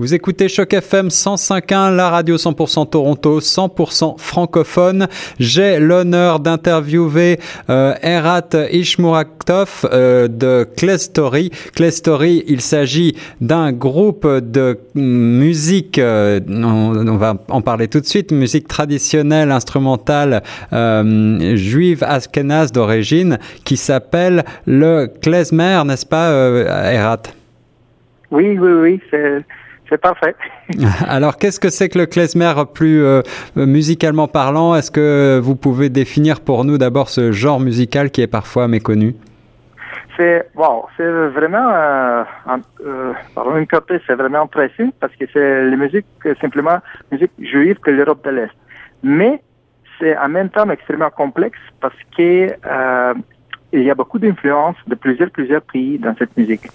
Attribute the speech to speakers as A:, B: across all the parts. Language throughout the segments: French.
A: Vous écoutez Choc FM 105.1, la radio 100% Toronto, 100% francophone. J'ai l'honneur d'interviewer euh, Erat Ishmuraktov euh, de Klestory. Klestory, il s'agit d'un groupe de musique, euh, on, va en parler tout de suite, musique traditionnelle, instrumentale, juive askenaz d'origine, qui s'appelle le klezmer, n'est-ce pas, Erat?
B: Oui, oui, oui, c'est parfait.
A: Alors, qu'est-ce que c'est que le klezmer plus euh, musicalement parlant? Est-ce que vous pouvez définir pour nous d'abord ce genre musical qui est parfois méconnu?
B: C'est bon, c'est vraiment euh, euh, par une côté, c'est vraiment précis parce que c'est la musique simplement musique juive de l'Europe de l'Est. Mais c'est en même temps extrêmement complexe parce que euh, il y a beaucoup d'influences de plusieurs plusieurs pays dans cette musique.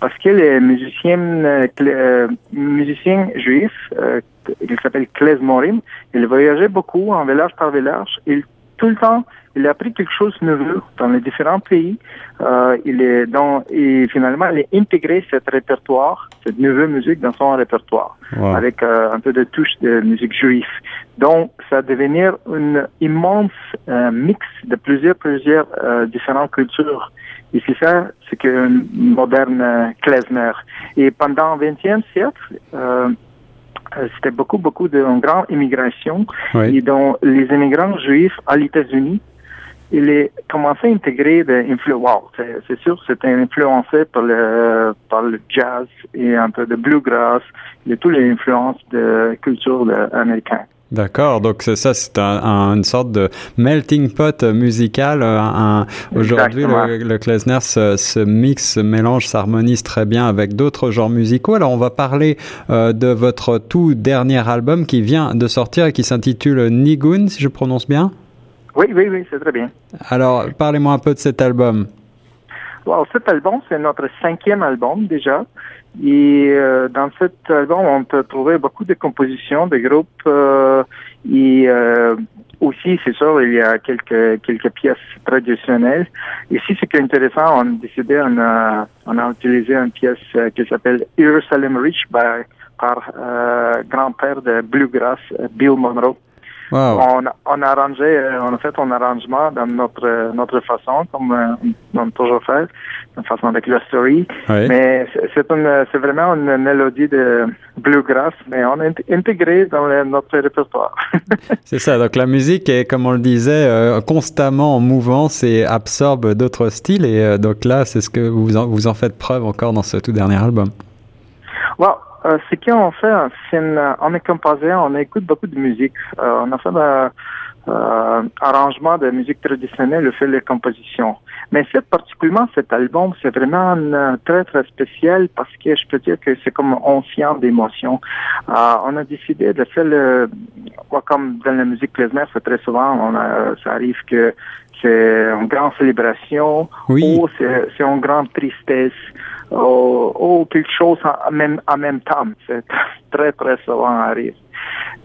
B: Parce que les musiciens euh, euh musiciens juifs euh, il s'appelle Morim il voyageait beaucoup en village par village. Il tout le temps il a appris quelque chose de nouveau dans les différents pays. Euh, il est dans et finalement il a intégré ce répertoire, cette nouvelle musique dans son répertoire, avec euh, un peu de touche de musique juive. Donc ça va devenir une immense euh, mix de plusieurs plusieurs euh, différentes cultures. Et c'est ça, c'est qu'un moderne klezmer. Et pendant le XXe siècle, euh, c'était beaucoup, beaucoup de grande immigration. Et dont les immigrants juifs à États-Unis il est commencé à intégrer des influences. c'est sûr, c'était influencé par le, par le jazz et un peu de bluegrass et toutes les influences de culture américaine.
A: D'accord, donc ça c'est un, une sorte de melting pot musical. Un, Aujourd'hui, le, le Klezner se, se, mixe, se mélange, s'harmonise très bien avec d'autres genres musicaux. Alors on va parler euh, de votre tout dernier album qui vient de sortir et qui s'intitule Nigun, si je prononce bien.
B: Oui, oui, oui, c'est très bien.
A: Alors, parlez-moi un peu de cet album.
B: Wow, cet album, c'est notre cinquième album déjà. Et euh, dans cet album, on peut trouver beaucoup de compositions de groupes. Euh, et euh, aussi, c'est sûr, il y a quelques quelques pièces traditionnelles. Ici, ce qui est intéressant, on a décidé, on a, on a utilisé une pièce qui s'appelle Jerusalem Rich by, par grand-père de bluegrass, Bill Monroe. On, on, a arrangé, euh, on a fait un arrangement dans notre notre façon, comme euh, on a toujours fait, de façon avec la story. Mais c'est c'est vraiment une mélodie de bluegrass, mais on a intégré dans notre répertoire.
A: c'est ça. Donc la musique est, comme on le disait, euh, constamment en mouvance et absorbe d'autres styles. Et donc là, c'est ce que vous en, vous en faites preuve encore dans ce tout dernier album.
B: Well, euh, ce qu'on fait, c'est on est composé, on écoute beaucoup de musique. Euh, on a fait un euh, arrangement de musique traditionnelle, on fait les compositions. Mais c'est particulièrement cet album, c'est vraiment très très spécial parce que je peux dire que c'est comme ancien d'émotion. on a décidé de faire le, comme dans la musique klezmer, c'est très souvent, on a, ça arrive que c'est une grande célébration ou c'est une grande tristesse ou, quelque chose en même, en même temps. C'est très, très souvent arrive.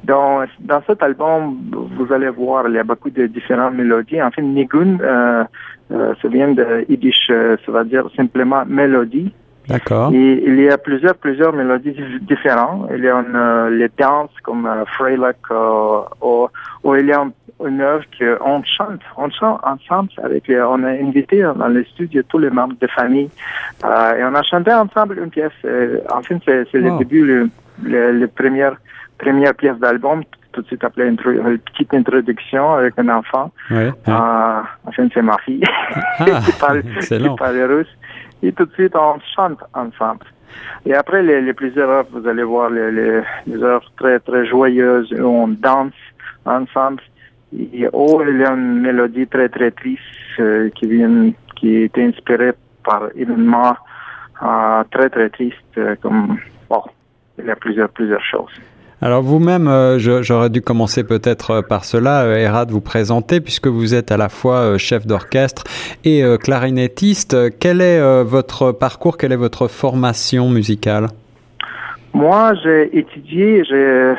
B: Donc, dans cet album, vous allez voir, il y a beaucoup de différentes mélodies. En fait, Nigun, euh, euh, ça vient de Yiddish, euh, ça veut dire simplement mélodie.
A: D'accord.
B: Et il y a plusieurs, plusieurs mélodies différentes. Il y a une, euh, les danses comme Freilich, ou, ou, il y a une œuvre qu'on chante, on chante ensemble avec, on a invité dans les studios tous les membres de famille, euh, et on a chanté ensemble une pièce. Euh, en fait, c'est le début, le, le, première, première pièce d'album, tout de suite après une, petite introduction avec un enfant. Ouais, Euh, en fait, c'est ma fille ah, qui, parle, qui parle russe. Et tout de suite, on chante ensemble. Et après les, les plusieurs œuvres, vous allez voir les, les, les œuvres très, très joyeuses où on danse ensemble. Oh, il y a une mélodie très, très triste euh, qui vient, qui est inspirée par événements euh, très, très tristes, euh, comme, bon, il y a plusieurs, plusieurs choses.
A: Alors vous-même, euh, j'aurais dû commencer peut-être euh, par cela, euh, vous présenter, puisque vous êtes à la fois chef d'orchestre et clarinettiste. Quel est votre parcours, quelle est votre formation musicale?
B: Moi, j'ai étudié, j'ai,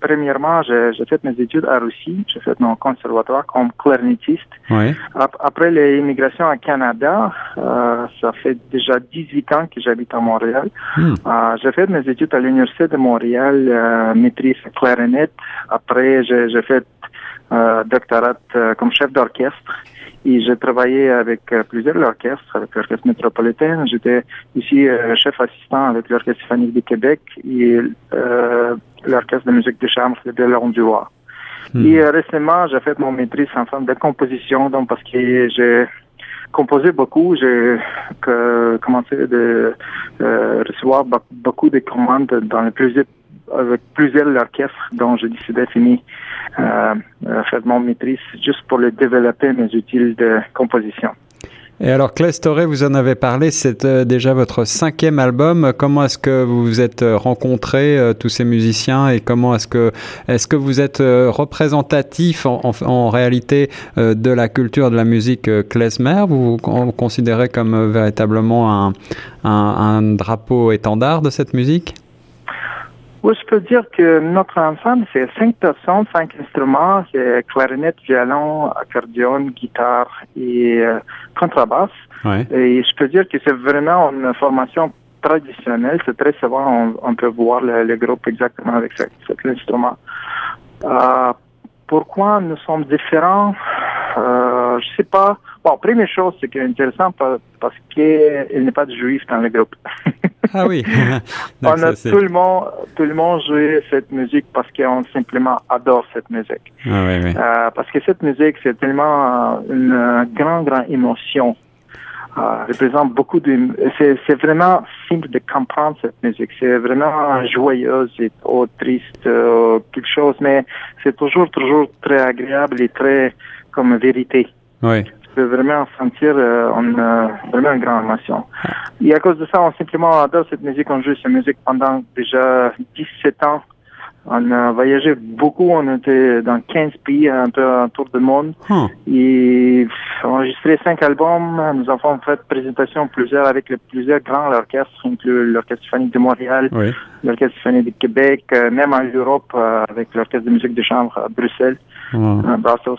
B: premièrement, j'ai, fait mes études à Russie, j'ai fait mon conservatoire comme clarinettiste.
A: Oui.
B: Après l'immigration au Canada, euh, ça fait déjà 18 ans que j'habite à Montréal.
A: Hmm.
B: Euh, j'ai fait mes études à l'Université de Montréal, euh, maîtrise clarinette. Après, j'ai, j'ai fait doctorat euh, comme chef d'orchestre. Et j'ai travaillé avec euh, plusieurs orchestres, avec l'Orchestre métropolitain. J'étais ici euh, chef assistant avec l'Orchestre symphonique du Québec et euh, l'Orchestre de musique de chambre de l'Arrondiois.
A: Hmm.
B: Et euh, récemment, j'ai fait mon maîtrise en forme de composition, donc parce que j'ai composé beaucoup, j'ai commencé de euh, recevoir be- beaucoup de commandes dans les plusieurs avec plusieurs orchestres dont j'ai décidé de finir euh, euh, faire mon maîtrise juste pour le développer mes outils de composition.
A: Et alors, Claes Toré, vous en avez parlé, c'est euh, déjà votre cinquième album. Comment est-ce que vous vous êtes euh, rencontrés, tous ces musiciens, et comment est-ce que, est-ce que vous êtes représentatif en, en, en réalité de la culture de la musique klezmer? Vous vous considérez comme véritablement un, un, un drapeau étendard de cette musique?
B: Oui, je peux dire que notre ensemble, c'est cinq personnes, cinq instruments, c'est clarinette, violon, accordéon, guitare et euh, contrebasse.
A: Ouais.
B: Et je peux dire que c'est vraiment une formation traditionnelle. C'est très souvent, on, on peut voir le, le groupe exactement avec ce- cet instrument. Euh, pourquoi nous sommes différents? Euh, Je sais pas. Bon, première chose, c'est que intéressant pa- parce qu'il n'est pas de juif dans le groupe.
A: Ah oui. Donc,
B: on
A: ça,
B: a
A: c'est-
B: tout le monde, tout le monde joué cette musique parce qu'on simplement adore cette musique.
A: Ah oui, oui.
B: Euh, parce que cette musique, c'est tellement une grande, grande émotion. Euh, représente beaucoup de... C'est, c'est vraiment simple de comprendre cette musique. C'est vraiment joyeuse et oh, triste, euh, quelque chose, mais c'est toujours, toujours très agréable et très comme vérité.
A: Oui.
B: Tu peux vraiment sentir euh, une, euh, vraiment une grande émotion. Et à cause de ça, on simplement adore cette musique. On joue cette musique pendant déjà 17 ans. On a voyagé beaucoup. On était dans 15 pays, un peu autour du monde.
A: Huh.
B: Et enregistré cinq albums. Nous avons fait présentation plusieurs avec les plusieurs grands orchestres, inclus l'Orchestre symphonique de Montréal,
A: Oui.
B: l'Orchestre symphonique de Québec, euh, même en Europe euh, avec l'Orchestre de musique de chambre à Bruxelles,
A: Ouais.
B: à Brussels.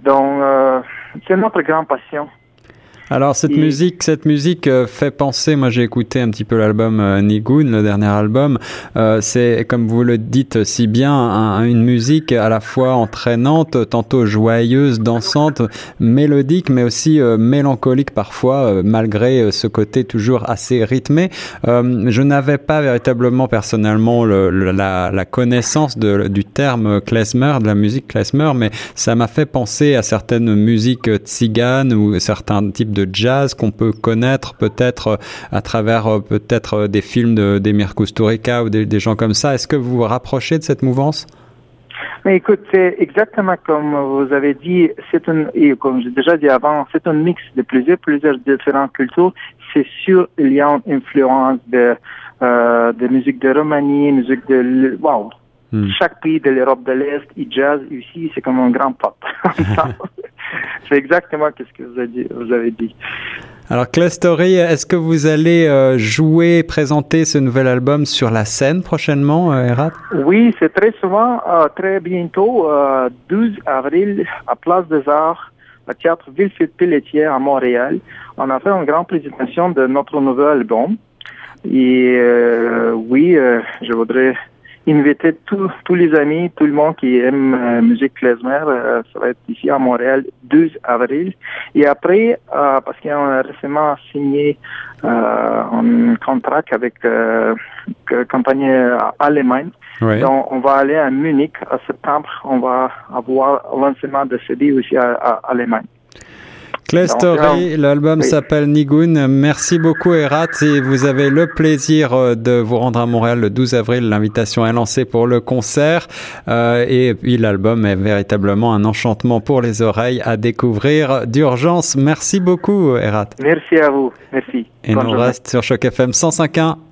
B: Donc, euh, c'est notre grande passion.
A: Alors cette
B: Et-
A: musique, cette musique euh, fait penser. Moi, j'ai écouté un petit peu l'album euh, Nigun, le dernier album. Euh, c'est comme vous le dites si bien, un- une musique à la fois entraînante, tantôt joyeuse, dansante, mélodique, mais aussi mélancolique parfois, malgré ce côté toujours assez rythmé. Je n'avais pas véritablement personnellement le, le- la, la connaissance de, du terme klezmer, de la musique klezmer, mais ça m'a fait penser à certaines musiques tziganes ou certains types de jazz qu'on peut connaître peut-être euh, à travers euh, peut-être euh, des films de- d'Emir Kusturica ou des, des gens comme ça. Est-ce que vous vous rapprochez de cette mouvance?
B: Mais écoute, c'est exactement comme vous avez dit, c'est un, et comme j'ai déjà dit avant, c'est un mix de plusieurs, plusieurs différentes cultures. C'est sûr, il y a une influence de, euh, de musique de Roumanie, musique de, wow.
A: Hmm.
B: Chaque pays de l'Europe de l'Est, et jazz ici, c'est comme un grand pop. c'est exactement ce que vous avez dit. Vous avez dit.
A: Alors Clay Story, est-ce que vous allez euh, jouer, présenter ce nouvel album sur la scène prochainement, euh, Erat
B: Oui, c'est très souvent, euh, très bientôt, euh, 12 avril, à Place des Arts, au Théâtre Villefitte-Pelletier à Montréal. On a fait une grande présentation de notre nouvel album. Et oui, je voudrais inviter tous tous les amis, tout le monde qui aime euh, musique klezmer. euh, ça va être ici à Montréal, 12 avril. Et après, euh, parce qu'on a récemment signé euh, un contrat avec euh, une compagnie allemande,
A: Oui.
B: donc, on va aller à Munich en septembre. On va avoir lancement de CD aussi à, à Allemagne.
A: Clay Story, l'album
B: oui.
A: s'appelle Nigun. Merci beaucoup Erat et vous avez le plaisir euh, de vous rendre à Montréal le 12 avril. L'invitation est lancée pour le concert Euh, et puis l'album est véritablement un enchantement pour les oreilles à découvrir d'urgence. Merci beaucoup Erat.
B: Merci à vous. Merci.
A: Et
B: Bonne
A: nous
B: journée.
A: reste sur Choc FM 105.1